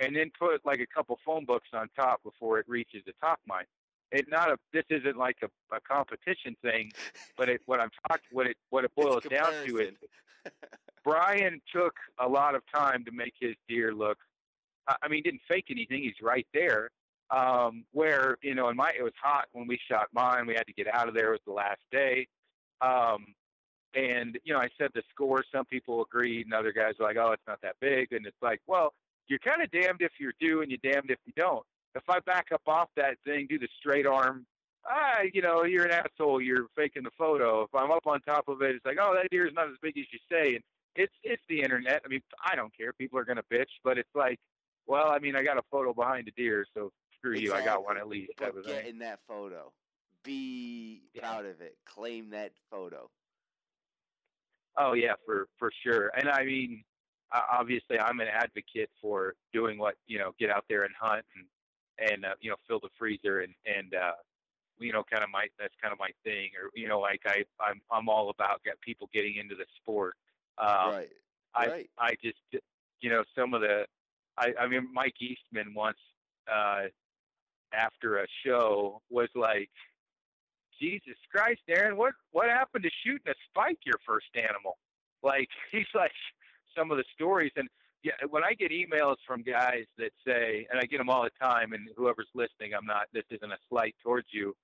and then put like a couple phone books on top before it reaches the top mine. It not a this isn't like a, a competition thing, but it what I'm talking what it what it boils down to is. Brian took a lot of time to make his deer look. I mean, he didn't fake anything. He's right there. Um, where you know, in my it was hot when we shot mine. We had to get out of there. It was the last day. Um, and you know, I said the score. Some people agreed, and other guys were like, "Oh, it's not that big." And it's like, well, you're kind of damned if you do, and you're damned if you don't. If I back up off that thing, do the straight arm, ah, you know, you're an asshole. You're faking the photo. If I'm up on top of it, it's like, oh, that deer's not as big as you say. And it's it's the internet. I mean, I don't care. People are gonna bitch, but it's like, well, I mean, I got a photo behind a deer, so screw you. I got one at least. But get in that photo. Be Yeah. proud of it. Claim that photo. Oh yeah, for for sure. And I mean, obviously, I'm an advocate for doing what you know, get out there and hunt and and uh, you know, fill the freezer and and uh, you know, kind of my that's kind of my thing. Or you know, like I I'm I'm all about get people getting into the sport. Um, right. I right. I just you know some of the I I mean Mike Eastman once uh after a show was like Jesus Christ Aron what what happened to shooting a spike your first animal? Like he's like some of the stories and yeah when I get emails from guys that say and I get them all the time and whoever's listening I'm not this isn't a slight towards you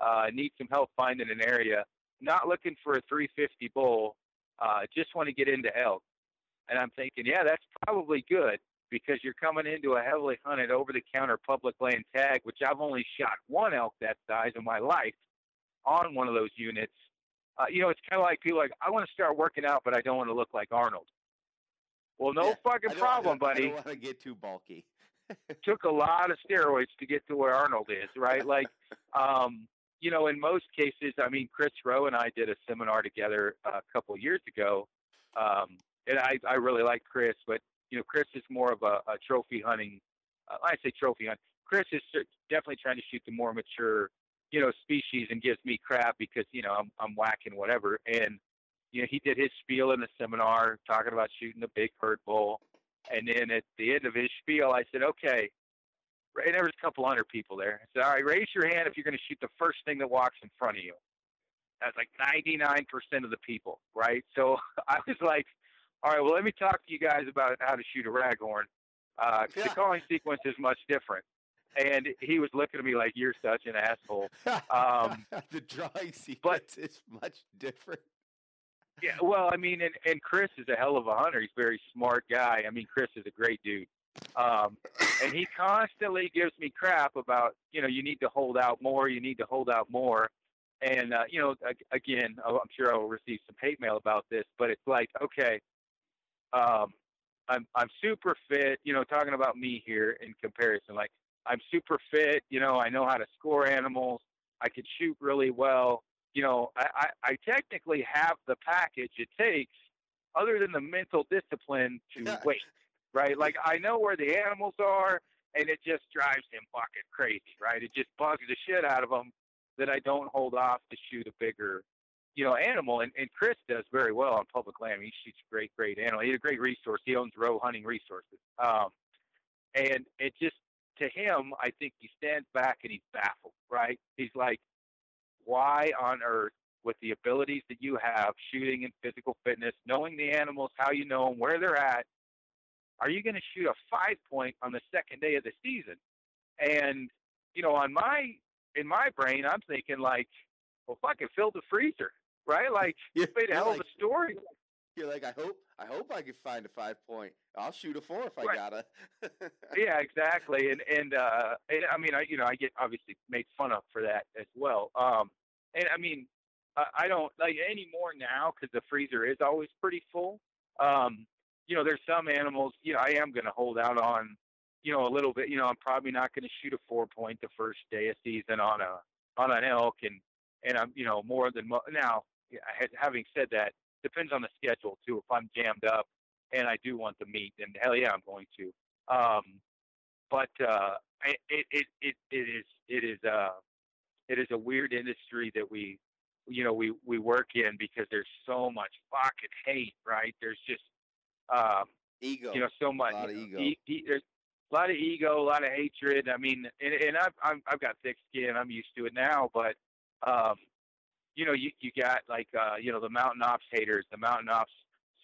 uh need some help finding an area not looking for a 350 bull uh just want to get into elk. And I'm thinking, yeah, that's probably good because you're coming into a heavily hunted over the counter public land tag, which I've only shot one elk that size in my life on one of those units. Uh, you know, it's kind of like people like, I want to start working out, but I don't want to look like Arnold. Well, no Yeah, fucking I I problem, I buddy. don't want to get too bulky. Took a lot of steroids to get to where Arnold is, right? Like, um, you know, in most cases, I mean, Chris Rowe and I did a seminar together a couple years ago. Um, and I, I really like Chris, but you know, Chris is more of a, a trophy hunting uh, I say trophy hunt. Chris is definitely trying to shoot the more mature, you know, species and gives me crap because you know I'm I'm whacking whatever. And you know he did his spiel in the seminar talking about shooting the big herd bull, and then at the end of his spiel, I said, okay. And there was a couple hundred people there. I said, all right, raise your hand if you're going to shoot the first thing that walks in front of you. That's like 99% of the people, right? So I was like, all right, well, let me talk to you guys about how to shoot a raghorn. Uh, yeah. The calling sequence is much different. And he was looking at me like, you're such an asshole. Um, the drawing sequence but, is much different. Yeah, well, I mean, and, and Chris is a hell of a hunter. He's a very smart guy. I mean, Chris is a great dude. Um, and he constantly gives me crap about, you know, you need to hold out more, you need to hold out more. And, uh, you know, again, I'm sure I'll receive some hate mail about this, but it's like, okay, um, I'm I'm super fit. You know, talking about me here in comparison, like I'm super fit. You know, I know how to score animals. I can shoot really well. You know, I, I, I technically have the package it takes, other than the mental discipline to wait. Right? Like I know where the animals are, and it just drives him fucking crazy. Right? It just bugs the shit out of him that I don't hold off to shoot a bigger you know, animal, and, and Chris does very well on public land. He shoots great, great animal. He's a great resource. He owns Rowe Hunting Resources. Um, and it just, to him, I think he stands back and he's baffled, right? He's like, why on earth, with the abilities that you have, shooting and physical fitness, knowing the animals, how you know them, where they're at, are you going to shoot a five point on the second day of the season? And, you know, on my, in my brain, I'm thinking like, well, fucking fill the freezer right? Like you made a hell like, of a story. You're like, I hope, I hope I can find a five point. I'll shoot a four if I right. gotta. yeah, exactly. And and uh, and I mean, I you know, I get obviously made fun of for that as well. Um, and I mean, I, I don't like anymore now because the freezer is always pretty full. Um, you know, there's some animals. You know, I am going to hold out on. You know, a little bit. You know, I'm probably not going to shoot a four point the first day of season on a on an elk, and and I'm you know more than mo- now having said that, depends on the schedule too. If I'm jammed up and I do want the meat, then hell yeah, I'm going to. Um, but uh, it, it it it is it is uh it is a weird industry that we you know we we work in because there's so much fucking hate, right? There's just um, ego, you know, so much a lot of ego. E- e- there's a lot of ego, a lot of hatred. I mean, and, and I've, I've I've got thick skin. I'm used to it now, but um, you know, you, you got like, uh, you know, the Mountain Ops haters, the Mountain Ops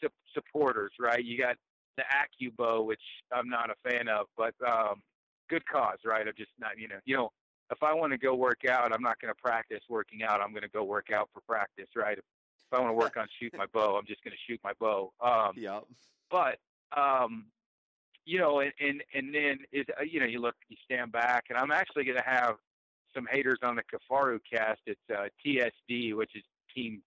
su- supporters, right? You got the AccuBow, which I'm not a fan of, but um, good cause, right? I'm just not, you know, you know, if I want to go work out, I'm not going to practice working out. I'm going to go work out for practice, right? If, if I want to work on shoot my bow, I'm just going to shoot my bow. Um, yeah. But um, you know, and and and then is uh, you know, you look, you stand back, and I'm actually going to have some haters on the Kifaru cast. It's uh, TSD, which is Team.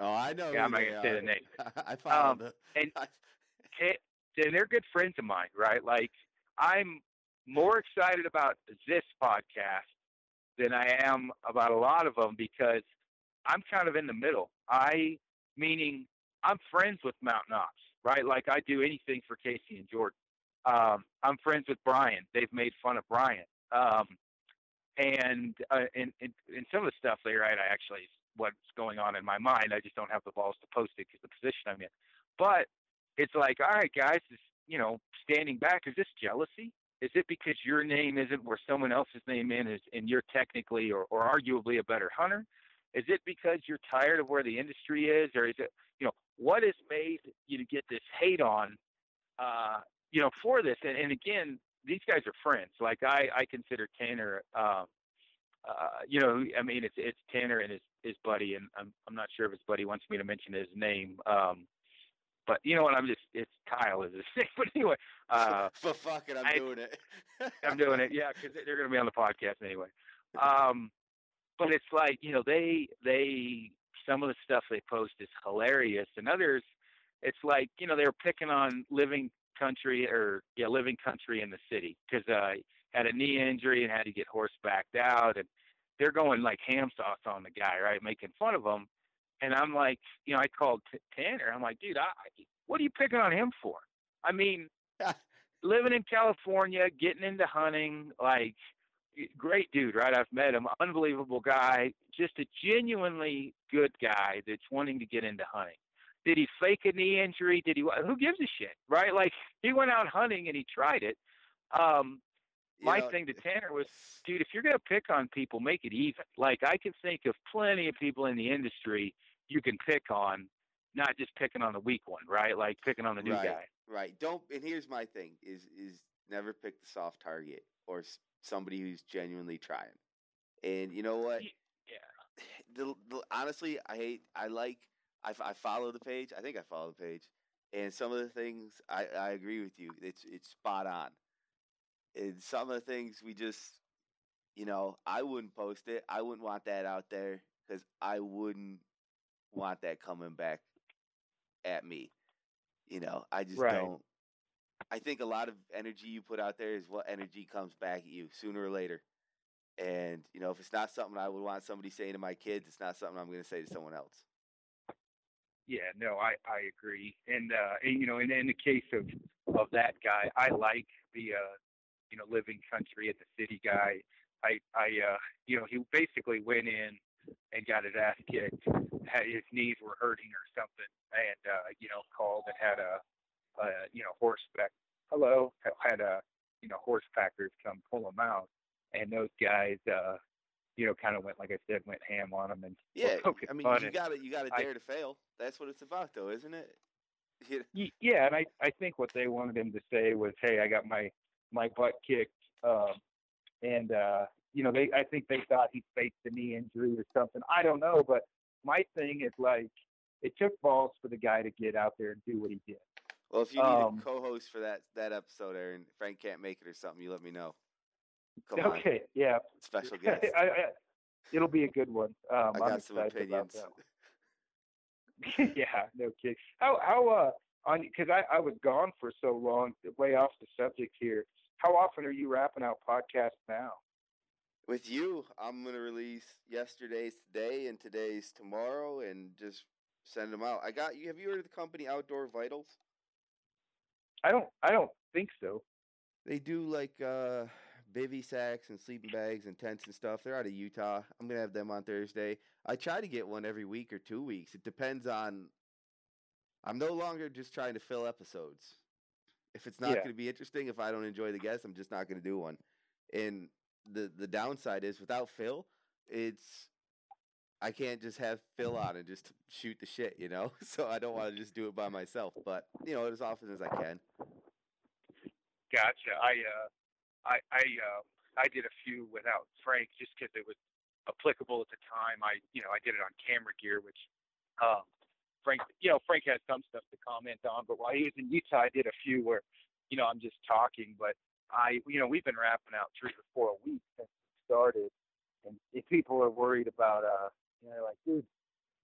Oh, I know. Yeah, I'm not gonna say the name. I found um, and and they're good friends of mine, right? Like I'm more excited about this podcast than I am about a lot of them because I'm kind of in the middle. I meaning I'm friends with Mountain Ops, right? Like I do anything for Casey and Jordan. Um, I'm friends with Brian. They've made fun of Brian. Um, and uh, and, and some of the stuff they write, I actually what's going on in my mind. I just don't have the balls to post it because the position I'm in. But it's like, all right, guys, you know, standing back. Is this jealousy? Is it because your name isn't where someone else's name is, and you're technically or, or arguably a better hunter? Is it because you're tired of where the industry is, or is it, you know, what has made you to get this hate on, uh, you know, for this? And, and again, these guys are friends. Like I, I consider Tanner, um, uh, you know, I mean, it's it's Tanner and his his buddy, and I'm I'm not sure if his buddy wants me to mention his name. Um, but you know what? I'm just it's Kyle is his name. But anyway, uh, but fuck it, I'm I, doing it. I'm doing it. Yeah, because they're going to be on the podcast anyway. Um, but it's like you know they they some of the stuff they post is hilarious, and others it's like you know they're picking on living country or yeah, living country in the city because uh, had a knee injury and had to get horsebacked out, and they're going like ham sauce on the guy, right, making fun of him. And I'm like, you know, I called T- Tanner. I'm like, dude, I, what are you picking on him for? I mean, living in California, getting into hunting, like great dude, right? I've met him, unbelievable guy, just a genuinely good guy that's wanting to get into hunting. Did he fake a knee injury? Did he? Who gives a shit, right? Like he went out hunting and he tried it. Um, my thing to Tanner was, dude, if you're gonna pick on people, make it even. Like I can think of plenty of people in the industry you can pick on, not just picking on the weak one, right? Like picking on the new right, guy. Right. Don't. And here's my thing: is is never pick the soft target or somebody who's genuinely trying. And you know what? Yeah. The, the, honestly, I hate. I like. I, f- I follow the page. I think I follow the page, and some of the things I, I agree with you. It's it's spot on. And some of the things we just, you know, I wouldn't post it. I wouldn't want that out there because I wouldn't want that coming back at me. You know, I just Right. don't. I think a lot of energy you put out there is what energy comes back at you sooner or later. And you know, if it's not something I would want somebody saying to my kids, it's not something I'm going to say to someone else. Yeah, no, I I agree, and uh, and, you know, in, in the case of of that guy, I like the uh, you know, living country at the city guy. I I uh, you know, he basically went in and got his ass kicked. Had his knees were hurting or something, and uh, you know, called and had a, a you know, horseback. Hello, had a you know, horse packers come pull him out, and those guys, uh, you know, kind of went like I said, went ham on him and Yeah, I mean, you got to you got to I- dare to fail. That's what it's about, though, isn't it? You know, Y- Yeah, and I I think what they wanted him to say was, "Hey, I got my my butt kicked," um, and uh, you know, they I think they thought he faked the knee injury or something. I don't know, but my thing is like, it took balls for the guy to get out there and do what he did. Well, if you need Um, a co-host for that that episode, Aron, Frank can't make it or something, you let me know. Come on, okay, yeah, special guest. I, I, it'll be a good one. Um, I I'm got some opinions. yeah, no kidding. How how uh on because I I was gone for so long, way off the subject here. How often are you wrapping out podcasts now? With you, I'm gonna release yesterday's today and today's tomorrow, and just send them out. I got you. Have you heard of the company Outdoor Vitals? I don't I don't think so. They do like uh bivy sacks and sleeping bags and tents and stuff. They're out of Utah. I'm gonna have them on Thursday. I try to get one every week or two weeks. It depends on. I'm no longer just trying to fill episodes. If it's not Yeah. going to be interesting, if I don't enjoy the guest, I'm just not going to do one. And the the downside is without Phil, it's I can't just have Phil on and just shoot the shit, you know. So I don't want to just do it by myself. But you know, as often as I can. Gotcha. I uh I I uh I did a few without Frank just because it was applicable at the time. I you know I did it on camera gear, which um Frank you know Frank has some stuff to comment on, but while he was in Utah, I did a few where you know I'm just talking, but I you know we've been wrapping out three or four weeks since we started, and if people are worried about uh you know like dude.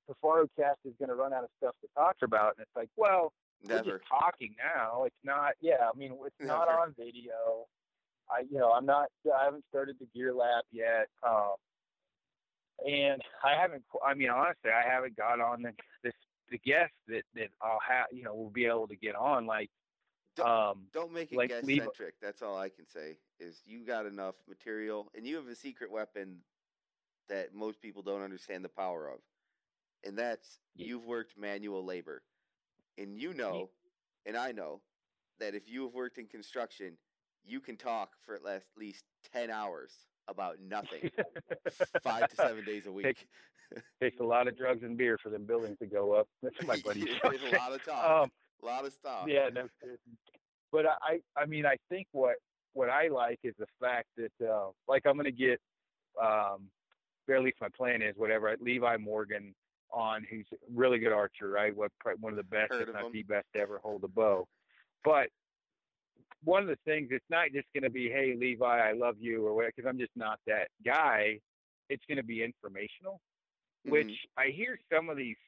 Safari Cast is going to run out of stuff to talk about, and it's like, well, we're just talking now. It's not. Yeah, I mean, it's not on video. I, you know, I'm not. I haven't started the gear lab yet. Um, and I haven't. I mean, honestly, I haven't got on the this the guest that that I'll have. You know, we'll be able to get on. Like, Don't- um, Don't make it like, guest centric. That's all I can say. Is you got enough material, and you have a secret weapon that most people don't understand the power of, and that's Ye- you've worked manual labor, and you know, and I know that if you have worked in construction, you can talk for at least- least ten hours about nothing, five to seven days a week. Take- takes a lot of drugs and beer for them buildings to go up. That's my buddy. There's a lot of talk, Um, a lot of stuff. Yeah, no. But I, I mean, I think what what I like is the fact that, uh, like, I'm gonna get, um, or at least my plan is whatever. Levi Morgan on, who's a really good archer, right? What one of the best, Heard if not him. the best, to ever hold a bow. But one of the things, it's not just gonna be, hey, Levi, I love you, or whatever, because I'm just not that guy. It's gonna be informational Mhm. which I hear some of these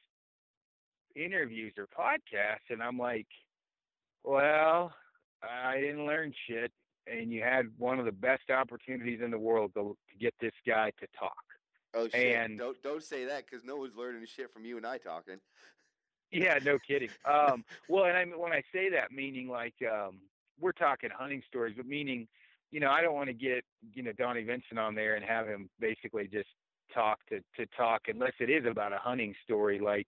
interviews or podcasts, and I'm like, well, I didn't learn shit, and you had one of the best opportunities in the world to, to get this guy to talk. Oh shit! and- don't don't say that because no one's learning shit from you and I talking. Yeah, no kidding. Um, well, and I mean when I say that, meaning like, um, we're talking hunting stories, but meaning, you know, I don't want to get you know Donnie Vincent on there and have him basically just talk to to talk unless it is about a hunting story. Like,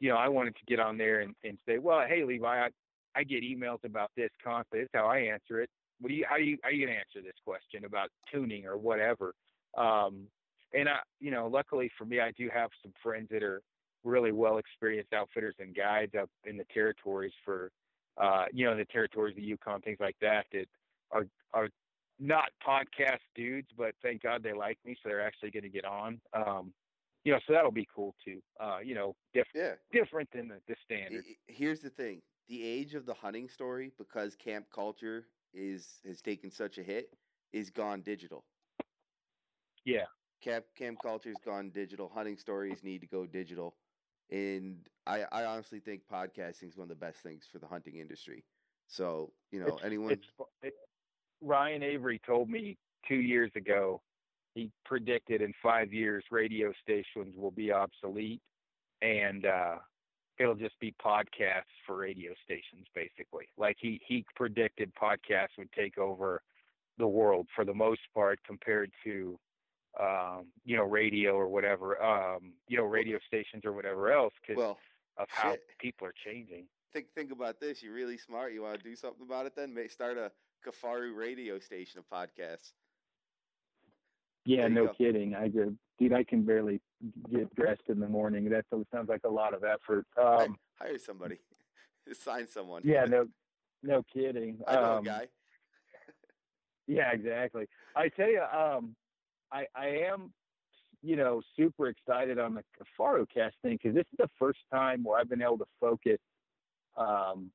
you know, I wanted to get on there and, and say, well, hey Levi, I, I get emails about this constantly. Is how I answer it. What do you how do you how are you gonna answer this question about tuning or whatever? Um, and I, you know, luckily for me, I do have some friends that are really well experienced outfitters and guides up in the territories for, uh, you know, the territories, the Yukon, things like that, that are are not podcast dudes, but thank God they like me, so they're actually going to get on. Um, you know, so that'll be cool too. Uh, you know, different, Yeah. different than the, the standard. Here's the thing: the age of the hunting story, because camp culture is has taken such a hit, is gone digital. Yeah, Camp camp culture's gone digital. Hunting stories need to go digital, and I I honestly think podcasting is one of the best things for the hunting industry. So you know, It's- anyone. it's it, Ryan Avery told me two years ago. He predicted in five years radio stations will be obsolete, and uh, it'll just be podcasts for radio stations, basically. Like he he predicted podcasts would take over the world for the most part, compared to um, you know radio or whatever, um, you know radio stations or whatever else, because well, of how shit. people are changing. think think about this. You're really smart. You want to do something about it? Then May start a Kifaru radio station of podcasts. Yeah, no go. kidding. I just, dude, I can barely get dressed in the morning. That sounds like a lot of effort. Um, Hire somebody. Sign someone. yeah, no, no kidding. I know um, a guy. Yeah, exactly. I tell you, um, I I am, you know, super excited on the Faro cast thing because this is the first time where I've been able to focus um,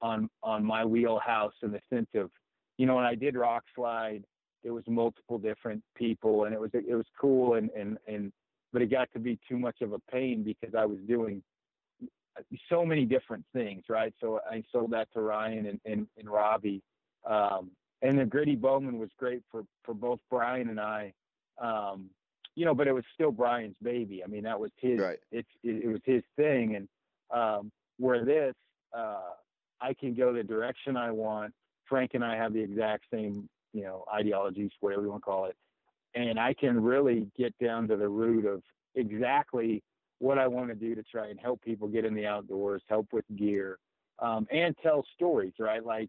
on on my wheelhouse in the sense of, you know, when I did rock slide, it was multiple different people and it was it was cool and and and but it got to be too much of a pain because I was doing so many different things, right? So I sold that to Ryan and and, and Robbie. Um, and the gritty Bowman was great for for both Brian and I. Um, you know, but it was still Brian's baby. I mean, that was his. Right. It's it, it was his thing, and um, where this, uh, I can go the direction I want. Frank and I have the exact same, you know, ideologies, whatever you want to call it, and I can really get down to the root of exactly what I want to do to try and help people get in the outdoors, help with gear, um, and tell stories, right? Like,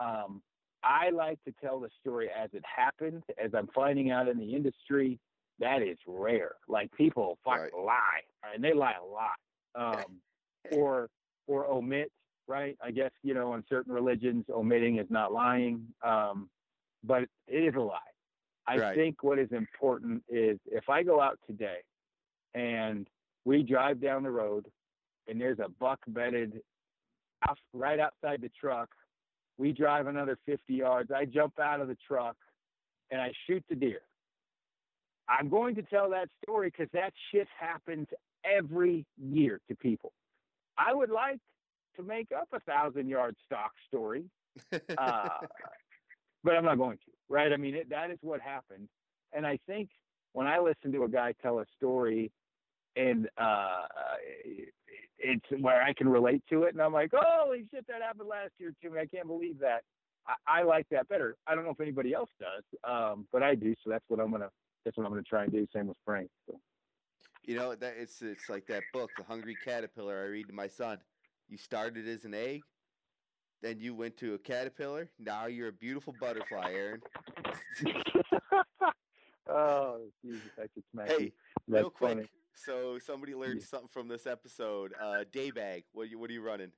um, I like to tell the story as it happened, as I'm finding out in the industry. That is rare. Like people fuck Right. lie, and they lie a lot, um, or or omit. Right? I guess you know, in certain religions, omitting is not lying, um, but it is a lie. I Right. think what is important is if I go out today and we drive down the road and there's a buck bedded out, right outside the truck. We drive another 50 yards. I jump out of the truck and I shoot the deer. I'm going to tell that story because that shit happens every year to people. I would like to make up a thousand yard stalk story, uh, but I'm not going to, right? I mean, it, that is what happened. And I think when I listen to a guy tell a story and uh, it's where I can relate to it, and I'm like, holy shit, that happened last year to me. I can't believe that. I, I like that better. I don't know if anybody else does, um, but I do. So that's what I'm gonna. That's what I'm gonna try and do. Same with Frank. So. You know that it's it's like that book, The Hungry Caterpillar. I read to my son. You started as an egg, then you went to a caterpillar. Now you're a beautiful butterfly, Aron. oh Jesus, I could smack you. hey, That's real quick. funny. So somebody learned something from this episode. Uh, day bag. What are you what are you running?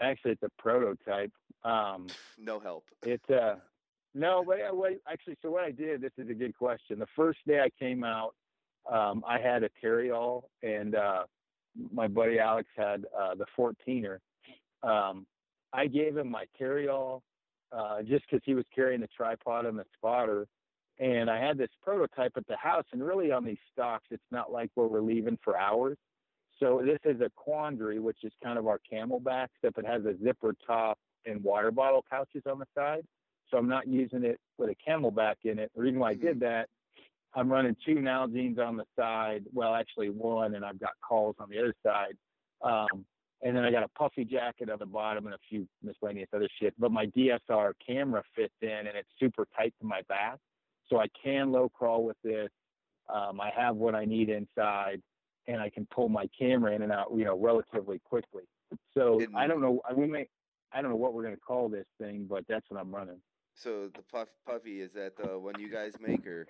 Actually, it's a prototype. Um, No help. It's uh no, but uh, what actually so what I did, this is a good question. The first day I came out, um, I had a carryall and uh my buddy Alex had uh the 14er. Um I gave him my carryall uh just because he was carrying the tripod and the spotter. And I had this prototype at the house and really on these stalks it's not like where we're leaving for hours. So this is a quandary, which is kind of our CamelBak, except it has a zipper top and water bottle pouches on the side. So I'm not using it with a CamelBak in it. The reason why I did that, I'm running two Nalgene's on the side. Well, actually one, and I've got calls on the other side. Um, and then I got a puffy jacket on the bottom and a few miscellaneous other shit. But my DSLR camera fits in and it's super tight to my back, so I can low crawl with this. Um, I have what I need inside, and I can pull my camera in and out, you know, relatively quickly. So And- I don't know. I we may. I don't know what we're gonna call this thing, but that's what I'm running. So the puff puffy is that the one you guys make or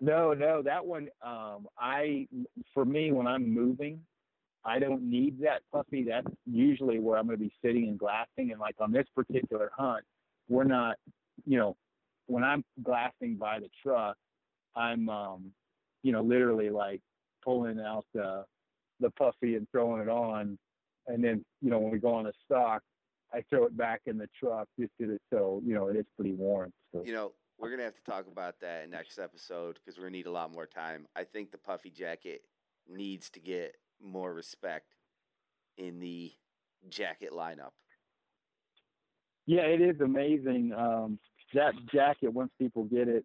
No, no, that one. Um, I for me when I'm moving, I don't need that puffy. That's usually where I'm going to be sitting and glassing. And like on this particular hunt, we're not, you know, when I'm glassing by the truck, I'm, um, you know, literally like pulling out the the puffy and throwing it on, and then you know when we go on a stalk, I throw it back in the truck just because it's so you know it is pretty warm. So. you know we're gonna have to talk about that in next episode because we're gonna need a lot more time. I think the puffy jacket needs to get more respect in the jacket lineup. Yeah, it is amazing. Um, that jacket, once people get it,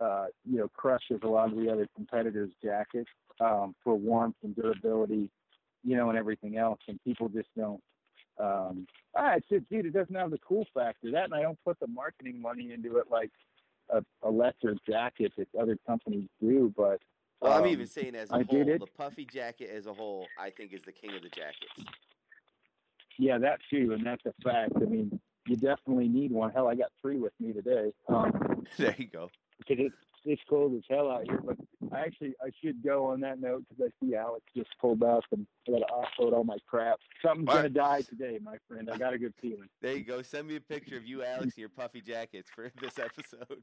uh, you know, crushes a lot of the other competitors' jackets um, for warmth and durability, you know, and everything else. And people just don't. Um, ah, it's just, dude, it doesn't have the cool factor. That, and I don't put the marketing money into it like a, a lesser jacket that other companies do. But Well, I'm um, even saying as a I whole, the puffy jacket as a whole, I think is the king of the jackets. Yeah, that too, and that's a fact. I mean, you definitely need one. Hell, I got three with me today. Um, there you go. because it's it's cold as hell out here. But I actually I should go on that note because I see Alex just pulled up and I got to offload all my crap. Something's All gonna right. die today, my friend. I got a good feeling. There you go. Send me a picture of you, Alex, in your puffy jackets for this episode.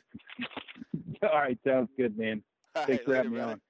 all right, sounds good, man. All Thanks right, for having me on.